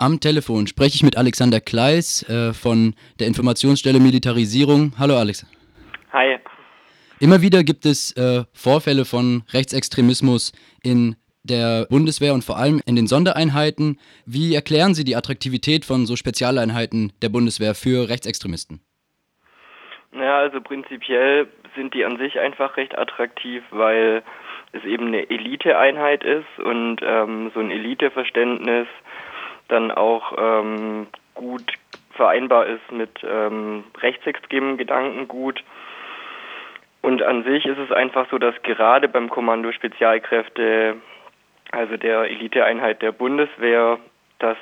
Am Telefon spreche ich mit Alexander Kleis äh, von der Informationsstelle Militarisierung. Hallo Alex. Hi. Immer wieder gibt es äh, Vorfälle von Rechtsextremismus in der Bundeswehr und vor allem in den Sondereinheiten. Wie erklären Sie die Attraktivität von so Spezialeinheiten der Bundeswehr für Rechtsextremisten? Ja, also prinzipiell sind die an sich einfach recht attraktiv, weil es eben eine Eliteeinheit ist und ähm, so ein Eliteverständnis dann auch ähm, gut vereinbar ist mit ähm, rechtsextremen Gedankengut. Und an sich ist es einfach so, dass gerade beim Kommando Spezialkräfte, also der Eliteeinheit der Bundeswehr, dass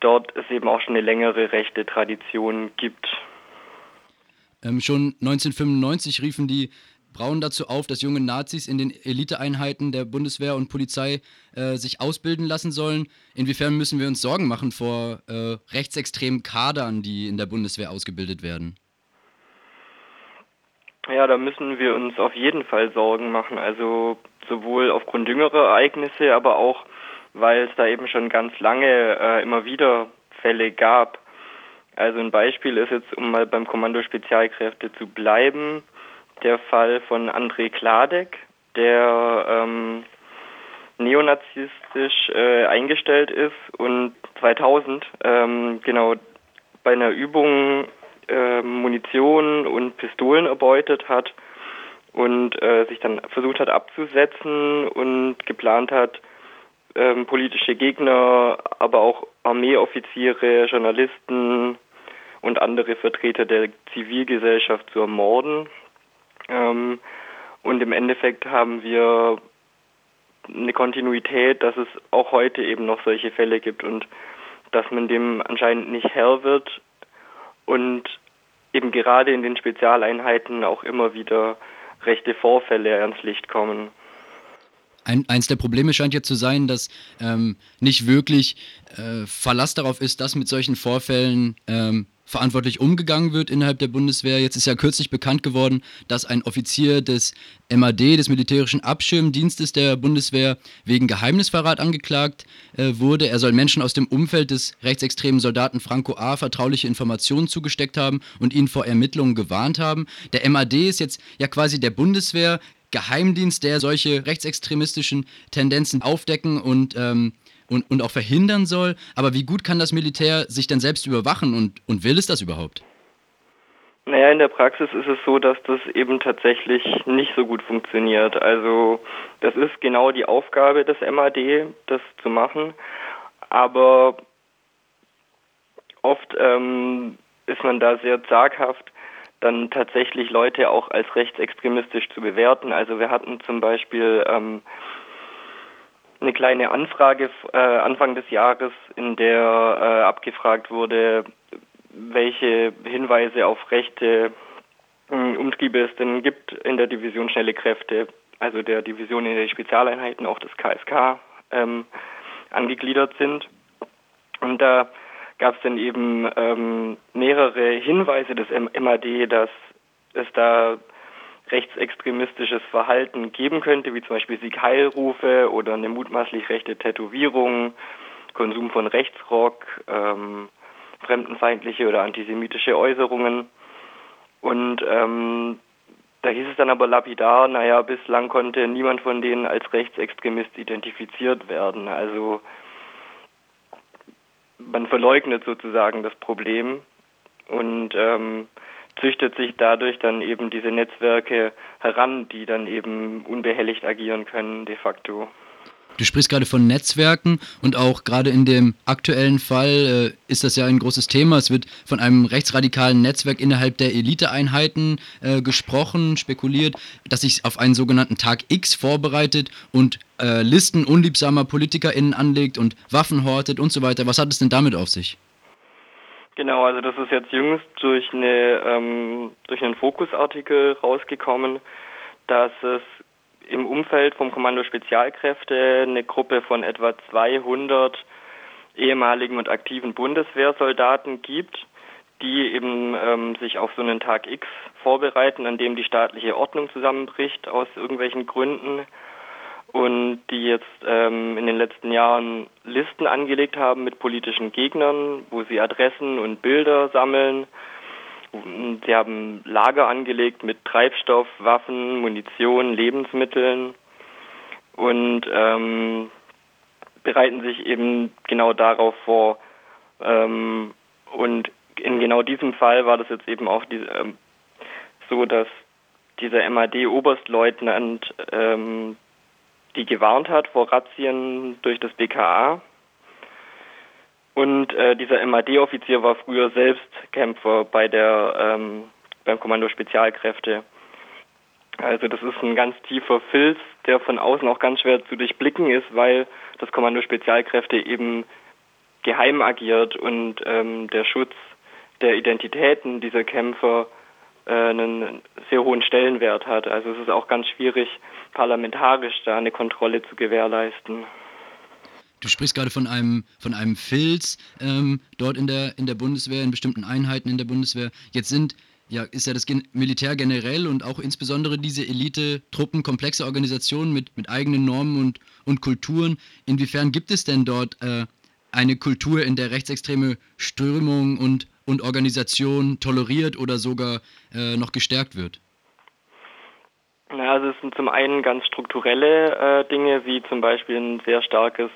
dort es eben auch schon eine längere rechte Tradition gibt. Ähm, schon 1995 riefen die Braun dazu auf, dass junge Nazis in den Eliteeinheiten der Bundeswehr und Polizei äh, sich ausbilden lassen sollen. Inwiefern müssen wir uns Sorgen machen vor äh, rechtsextremen Kadern, die in der Bundeswehr ausgebildet werden? Ja, da müssen wir uns auf jeden Fall Sorgen machen. Also sowohl aufgrund jüngerer Ereignisse, aber auch, weil es da eben schon ganz lange äh, immer wieder Fälle gab. Also ein Beispiel ist jetzt, um mal beim Kommando Spezialkräfte zu bleiben, der Fall von André Kladek, der ähm, neonazistisch äh, eingestellt ist und 2000 ähm, genau bei einer Übung äh, Munition und Pistolen erbeutet hat und äh, sich dann versucht hat abzusetzen und geplant hat, ähm, politische Gegner, aber auch Armeeoffiziere, Journalisten und andere Vertreter der Zivilgesellschaft zu ermorden. Ähm, und im Endeffekt haben wir eine Kontinuität, dass es auch heute eben noch solche Fälle gibt und dass man dem anscheinend nicht Herr wird und eben gerade in den Spezialeinheiten auch immer wieder rechte Vorfälle ans Licht kommen. Ein, eins der Probleme scheint ja zu sein, dass ähm, nicht wirklich äh, Verlass darauf ist, dass mit solchen Vorfällen ähm, verantwortlich umgegangen wird innerhalb der Bundeswehr. Jetzt ist ja kürzlich bekannt geworden, dass ein Offizier des MAD, des Militärischen Abschirmdienstes der Bundeswehr, wegen Geheimnisverrat angeklagt äh, wurde. Er soll Menschen aus dem Umfeld des rechtsextremen Soldaten Franco A. vertrauliche Informationen zugesteckt haben und ihn vor Ermittlungen gewarnt haben. Der MAD ist jetzt ja quasi der Bundeswehr. Geheimdienst, der solche rechtsextremistischen Tendenzen aufdecken und ähm, und, und auch verhindern soll. Aber wie gut kann das Militär sich denn selbst überwachen und, und will es das überhaupt? Naja, in der Praxis ist es so, dass das eben tatsächlich nicht so gut funktioniert. Also das ist genau die Aufgabe des MAD, das zu machen. Aber oft ähm, ist man da sehr zaghaft, dann tatsächlich Leute auch als rechtsextremistisch zu bewerten. Also wir hatten zum Beispiel ähm, eine kleine Anfrage äh, Anfang des Jahres, in der äh, abgefragt wurde, welche Hinweise auf rechte äh, Umtriebe es denn gibt in der Division Schnelle Kräfte, also der Division in den Spezialeinheiten, auch des KSK, ähm, angegliedert sind. Und da gab es dann eben ähm, mehrere Hinweise des MAD, dass es da rechtsextremistisches Verhalten geben könnte, wie zum Beispiel Sieg-Heilrufe oder eine mutmaßlich rechte Tätowierung, Konsum von Rechtsrock, ähm, fremdenfeindliche oder antisemitische Äußerungen. Und ähm, da hieß es dann aber lapidar, naja, bislang konnte niemand von denen als Rechtsextremist identifiziert werden. Also man verleugnet sozusagen das Problem. Und ähm, züchtet sich dadurch dann eben diese Netzwerke heran, die dann eben unbehelligt agieren können de facto. Du sprichst gerade von Netzwerken und auch gerade in dem aktuellen Fall äh, ist das ja ein großes Thema. Es wird von einem rechtsradikalen Netzwerk innerhalb der Eliteeinheiten äh, gesprochen, spekuliert, das sich auf einen sogenannten Tag X vorbereitet und äh, Listen unliebsamer PolitikerInnen anlegt und Waffen hortet und so weiter. Was hat es denn damit auf sich? Genau, also das ist jetzt jüngst durch eine ähm, durch einen Fokusartikel rausgekommen, dass es im Umfeld vom Kommando Spezialkräfte eine Gruppe von etwa 200 ehemaligen und aktiven Bundeswehrsoldaten gibt, die eben ähm, sich auf so einen Tag X vorbereiten, an dem die staatliche Ordnung zusammenbricht aus irgendwelchen Gründen und die jetzt ähm, in den letzten Jahren Listen angelegt haben mit politischen Gegnern, wo sie Adressen und Bilder sammeln. Sie haben Lager angelegt mit Treibstoff, Waffen, Munition, Lebensmitteln und ähm, bereiten sich eben genau darauf vor. Ähm, und in genau diesem Fall war das jetzt eben auch die, ähm, so, dass dieser MAD-Oberstleutnant ähm, die gewarnt hat vor Razzien durch das BKA. Und äh, dieser MAD-Offizier war früher selbst Kämpfer bei der ähm, beim Kommando Spezialkräfte. Also das ist ein ganz tiefer Filz, der von außen auch ganz schwer zu durchblicken ist, weil das Kommando Spezialkräfte eben geheim agiert und ähm, der Schutz der Identitäten dieser Kämpfer einen sehr hohen Stellenwert hat. Also es ist auch ganz schwierig, parlamentarisch da eine Kontrolle zu gewährleisten. Du sprichst gerade von einem, von einem Filz ähm, dort in der, in der Bundeswehr, in bestimmten Einheiten in der Bundeswehr. Jetzt sind ja, ist ja das Gen Militär generell und auch insbesondere diese Elite-Truppen komplexe Organisationen mit, mit eigenen Normen und, und Kulturen. Inwiefern gibt es denn dort äh, eine Kultur, in der rechtsextreme Strömung und und Organisation toleriert oder sogar äh, noch gestärkt wird? Na, also es sind zum einen ganz strukturelle äh, Dinge, wie zum Beispiel ein sehr starkes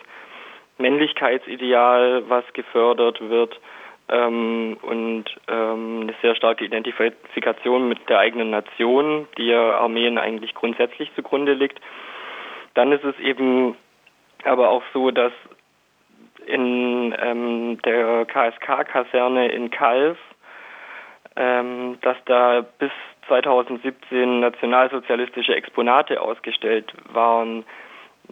Männlichkeitsideal, was gefördert wird ähm, und ähm, eine sehr starke Identifikation mit der eigenen Nation, die ja Armeen eigentlich grundsätzlich zugrunde liegt. Dann ist es eben aber auch so, dass in ähm, der KSK-Kaserne in Kalf, ähm, dass da bis 2017 nationalsozialistische Exponate ausgestellt waren,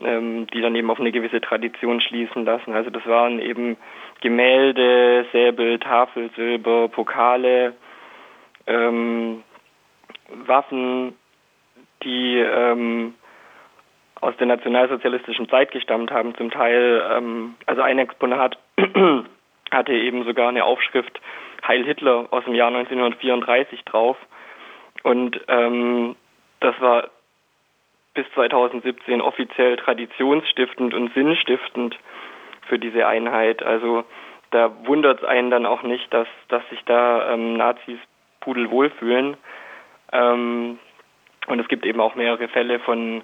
ähm, die dann eben auf eine gewisse Tradition schließen lassen. Also das waren eben Gemälde, Säbel, Tafelsilber, Pokale, ähm, Waffen, die ähm, aus der nationalsozialistischen Zeit gestammt haben, zum Teil, ähm, also ein Exponat hatte eben sogar eine Aufschrift Heil Hitler aus dem Jahr 1934 drauf. Und ähm, das war bis 2017 offiziell traditionsstiftend und sinnstiftend für diese Einheit. Also da wundert es einen dann auch nicht, dass, dass sich da ähm, Nazis pudelwohl fühlen. Ähm, und es gibt eben auch mehrere Fälle von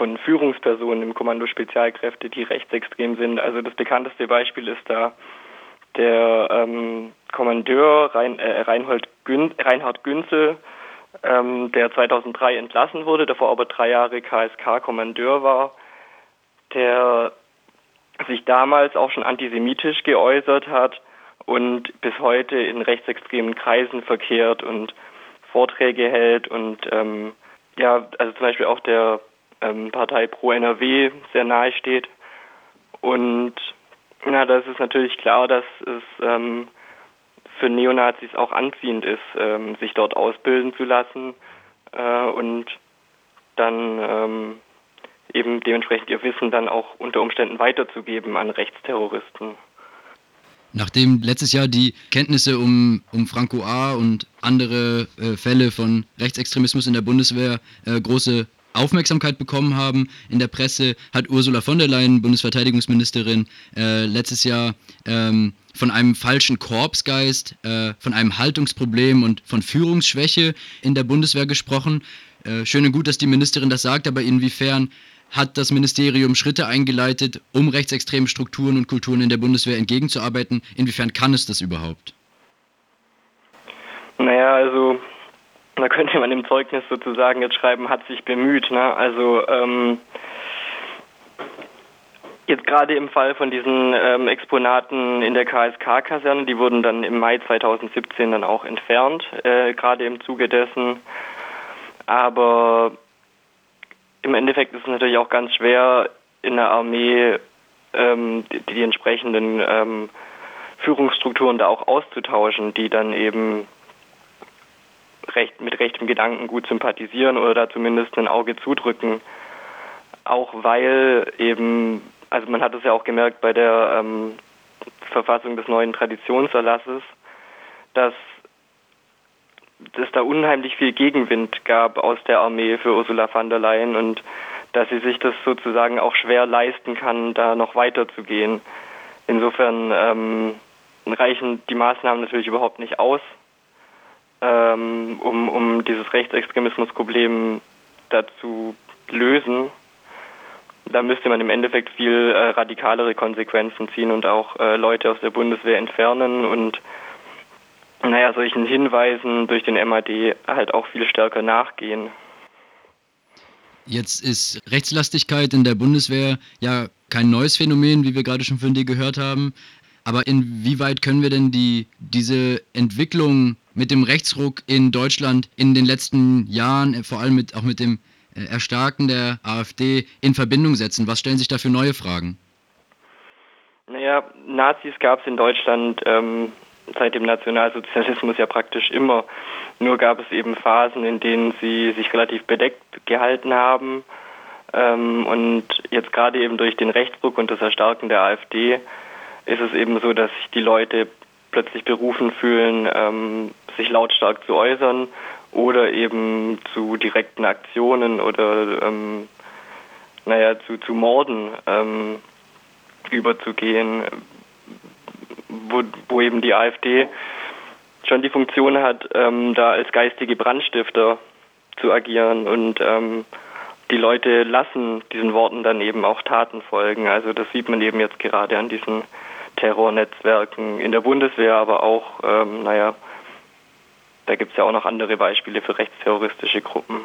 von Führungspersonen im Kommando Spezialkräfte, die rechtsextrem sind. Also das bekannteste Beispiel ist da der ähm, Kommandeur Rein, äh, Reinhold Gün, Reinhard Günzel, ähm, der 2003 entlassen wurde, davor aber drei Jahre KSK-Kommandeur war, der sich damals auch schon antisemitisch geäußert hat und bis heute in rechtsextremen Kreisen verkehrt und Vorträge hält und ähm, ja, also zum Beispiel auch der ähm, Partei Pro NRW sehr nahe steht. Und na, das ist natürlich klar, dass es ähm, für Neonazis auch anziehend ist, ähm, sich dort ausbilden zu lassen äh, und dann ähm, eben dementsprechend ihr Wissen dann auch unter Umständen weiterzugeben an Rechtsterroristen. Nachdem letztes Jahr die Kenntnisse um, um Franco A. und andere äh, Fälle von Rechtsextremismus in der Bundeswehr äh, große Aufmerksamkeit bekommen haben in der Presse, hat Ursula von der Leyen, Bundesverteidigungsministerin, äh, letztes Jahr ähm, von einem falschen Korpsgeist, äh, von einem Haltungsproblem und von Führungsschwäche in der Bundeswehr gesprochen. Äh, schön und gut, dass die Ministerin das sagt, aber inwiefern hat das Ministerium Schritte eingeleitet, um rechtsextremen Strukturen und Kulturen in der Bundeswehr entgegenzuarbeiten? Inwiefern kann es das überhaupt? Naja, also da könnte man im Zeugnis sozusagen jetzt schreiben, hat sich bemüht. Ne? Also ähm, jetzt gerade im Fall von diesen ähm, Exponaten in der KSK-Kaserne, die wurden dann im Mai 2017 dann auch entfernt, äh, gerade im Zuge dessen. Aber im Endeffekt ist es natürlich auch ganz schwer, in der Armee ähm, die, die, entsprechenden ähm, Führungsstrukturen da auch auszutauschen, die dann eben recht, mit rechtem Gedanken gut sympathisieren oder da zumindest ein Auge zudrücken. Auch weil eben, also man hat es ja auch gemerkt bei der ähm, Verfassung des neuen Traditionserlasses, dass es da unheimlich viel Gegenwind gab aus der Armee für Ursula von der Leyen und dass sie sich das sozusagen auch schwer leisten kann, da noch weiterzugehen. Insofern ähm, reichen die Maßnahmen natürlich überhaupt nicht aus, ähm, um, um dieses Rechtsextremismusproblem dazu lösen. Da müsste man im Endeffekt viel äh, radikalere Konsequenzen ziehen und auch äh, Leute aus der Bundeswehr entfernen und naja, solchen Hinweisen durch den MAD halt auch viel stärker nachgehen. Jetzt ist Rechtslastigkeit in der Bundeswehr ja kein neues Phänomen, wie wir gerade schon von dir gehört haben. Aber inwieweit können wir denn die, diese Entwicklung mit dem Rechtsruck in Deutschland in den letzten Jahren, äh, vor allem mit, auch mit dem äh, Erstarken der AfD, in Verbindung setzen? Was stellen sich da für neue Fragen? Naja, Nazis gab es in Deutschland ähm, seit dem Nationalsozialismus ja praktisch immer. Nur gab es eben Phasen, in denen sie sich relativ bedeckt gehalten haben. Ähm, und jetzt gerade eben durch den Rechtsdruck und das Erstarken der AfD ist es eben so, dass sich die Leute plötzlich berufen fühlen, ähm, sich lautstark zu äußern oder eben zu direkten Aktionen oder ähm, naja, zu, zu Morden ähm, überzugehen, wo, wo eben die AfD schon die Funktion hat, ähm, da als geistige Brandstifter zu agieren und ähm, die Leute lassen diesen Worten dann eben auch Taten folgen. Also das sieht man eben jetzt gerade an diesen Terrornetzwerken in der Bundeswehr, aber auch, ähm, naja, da gibt es ja auch noch andere Beispiele für rechtsterroristische Gruppen.